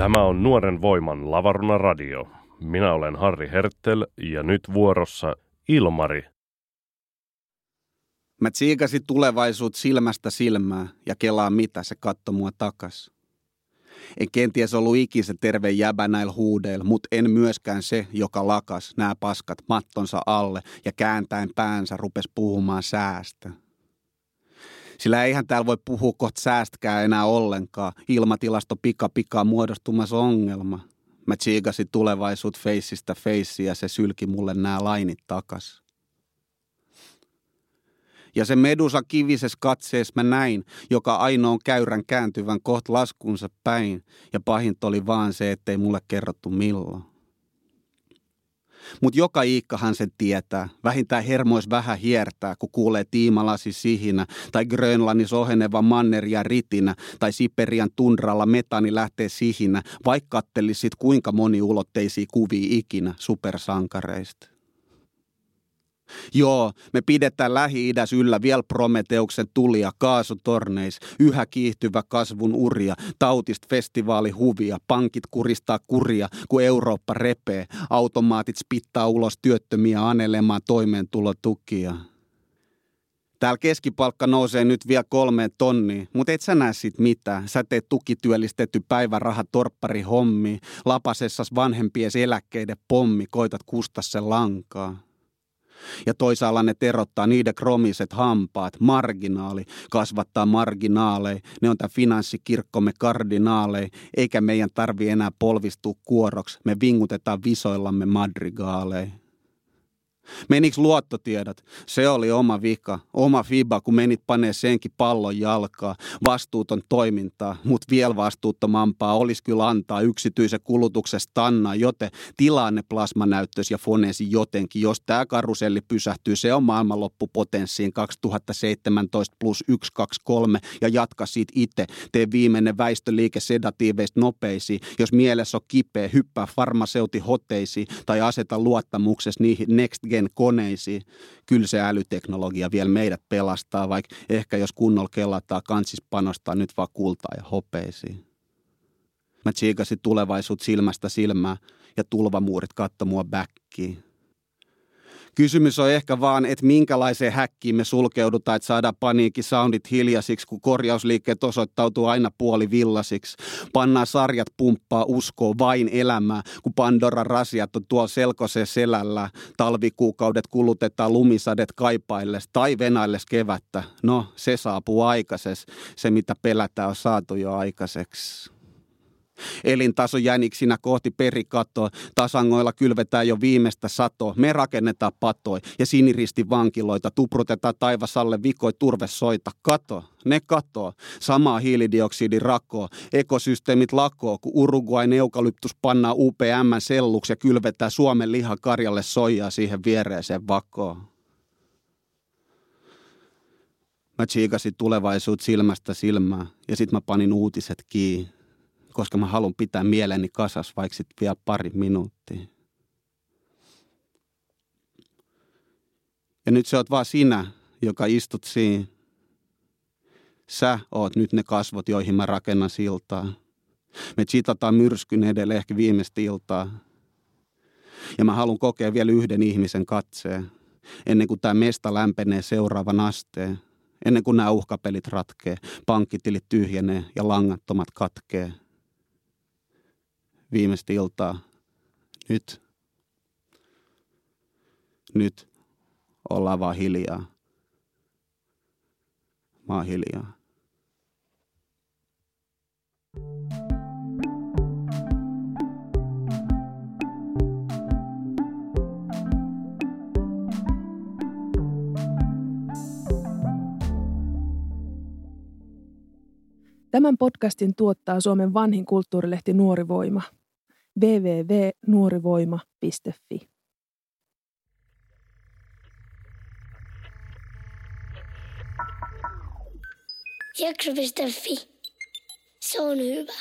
Tämä on Nuoren voiman Lavaruna Radio. Minä olen Harri Hertel ja nyt vuorossa Ilmari. Mä tsiikasin tulevaisuut silmästä silmää ja kelaa mitä se katto mua takas. En kenties ollut ikisen terve jäbä näillä huudeilla, mutta en myöskään se, joka lakas nämä paskat mattonsa alle ja kääntäen päänsä rupes puhumaan säästä. Sillä eihän täällä voi puhua kohta säästäkään enää ollenkaan. Ilmatilasto pika pikaa muodostumassa ongelma. Mä tsiikasin tulevaisuut feissistä feissiä ja se sylki mulle nämä lainit takas. Ja se medusa kivises katsees mä näin, joka ainoan käyrän kääntyvän koht laskunsa päin. Ja pahinta oli vaan se, ettei mulle kerrottu milloin. Mut joka iikkahan sen tietää. Vähintään hermois vähän hiertää, kun kuulee tiimalasi sihinä, tai Grönlannis oheneva manneria ritinä, tai Siperian tundralla metani lähtee sihinä, vaikka kattelisit kuinka moniulotteisia kuvia ikinä supersankareista. Joo, me pidetään Lähi-idässä yllä vielä Prometeuksen tulia, kaasutorneis, yhä kiihtyvä kasvun uria, tautist festivaalihuvia, pankit kuristaa kuria, kun Eurooppa repee, automaatit spittaa ulos työttömiä anelemaan toimeentulotukia. Täällä keskipalkka nousee nyt vielä kolmeen tonniin, mutta et sä näe sit mitään. Sä teet tukityöllistetty päiväraha torppari hommi, lapasessas vanhempien eläkkeiden pommi, koitat kustaa sen lankaa. Ja toisaalla ne terottaa niiden kromiset hampaat, marginaali, kasvattaa marginaaleja. Ne on tämä finanssikirkkomme kardinaaleja, eikä meidän tarvi enää polvistua kuoroksi. Me vingutetaan visoillamme madrigaaleja. Meniks luottotiedot? Se oli oma vika, oma fiba, kun menit panee senkin pallon jalkaa. Vastuuton toimintaa, mutta vielä vastuuttomampaa olisi kyllä antaa yksityisen kulutuksesta tanna, joten tilanne plasmanäyttös ja fonesi jotenkin. Jos tämä karuselli pysähtyy, se on maailmanloppupotenssiin 2017 plus 123 ja jatka siitä itse. Tee viimeinen väistöliike sedatiiveista nopeisiin. Jos mielessä on kipeä, hyppää farmaseuti hoteisiin tai aseta luottamuksessa niihin next gen koneisiin. Kyllä se älyteknologia vielä meidät pelastaa, vaikka ehkä jos kunnolla kellataan, kansis panostaa nyt vaan kultaa ja hopeisiin. Mä tsiikasin tulevaisuut silmästä silmää ja tulvamuurit katto mua backiin. Kysymys on ehkä vaan, että minkälaiseen häkkiin me sulkeudutaan, että saadaan paniikkisoundit hiljaisiksi, kun korjausliikkeet osoittautuu aina puoli villasiksi. Pannaan sarjat pumppaa uskoa vain elämää, kun Pandoran rasiat on tuolla selkoseen selällä. Talvikuukaudet kulutetaan lumisadet kaipailles tai venailles kevättä. No, se saapuu aikaisessa. Se, mitä pelätään, on saatu jo aikaiseksi. Elintaso jäniksinä kohti perikatoa. Tasangoilla kylvetään jo viimeistä satoa. Me rakennetaan patoi ja siniristi vankiloita. Tuprutetaan taivasalle vikoi turvesoita. Kato, ne katoo. Samaa hiilidioksidin rakoa. Ekosysteemit lakoo, kun Uruguain eukalyptus pannaan UPM selluksi ja kylvetään Suomen lihakarjalle soijaa siihen viereeseen vakoon. Mä tsiikasin tulevaisuut silmästä silmää ja sit mä panin uutiset kiinni koska mä haluan pitää mieleni kasas vaikka sitten vielä pari minuuttia. Ja nyt se oot vaan sinä, joka istut siinä. Sä oot nyt ne kasvot, joihin mä rakennan siltaa. Me chitataan myrskyn edelle ehkä viimeistä iltaa. Ja mä haluan kokea vielä yhden ihmisen katseen, ennen kuin tämä mesta lämpenee seuraavan asteen. Ennen kuin nämä uhkapelit ratkee, pankkitilit tyhjenee ja langattomat katkee viimeistä iltaa. Nyt. Nyt ollaan vaan hiljaa. Mä oon hiljaa. Tämän podcastin tuottaa Suomen vanhin kulttuurilehti Nuori Voima – www.nuorivoima.fi. Jakso.fi. Se on hyvä.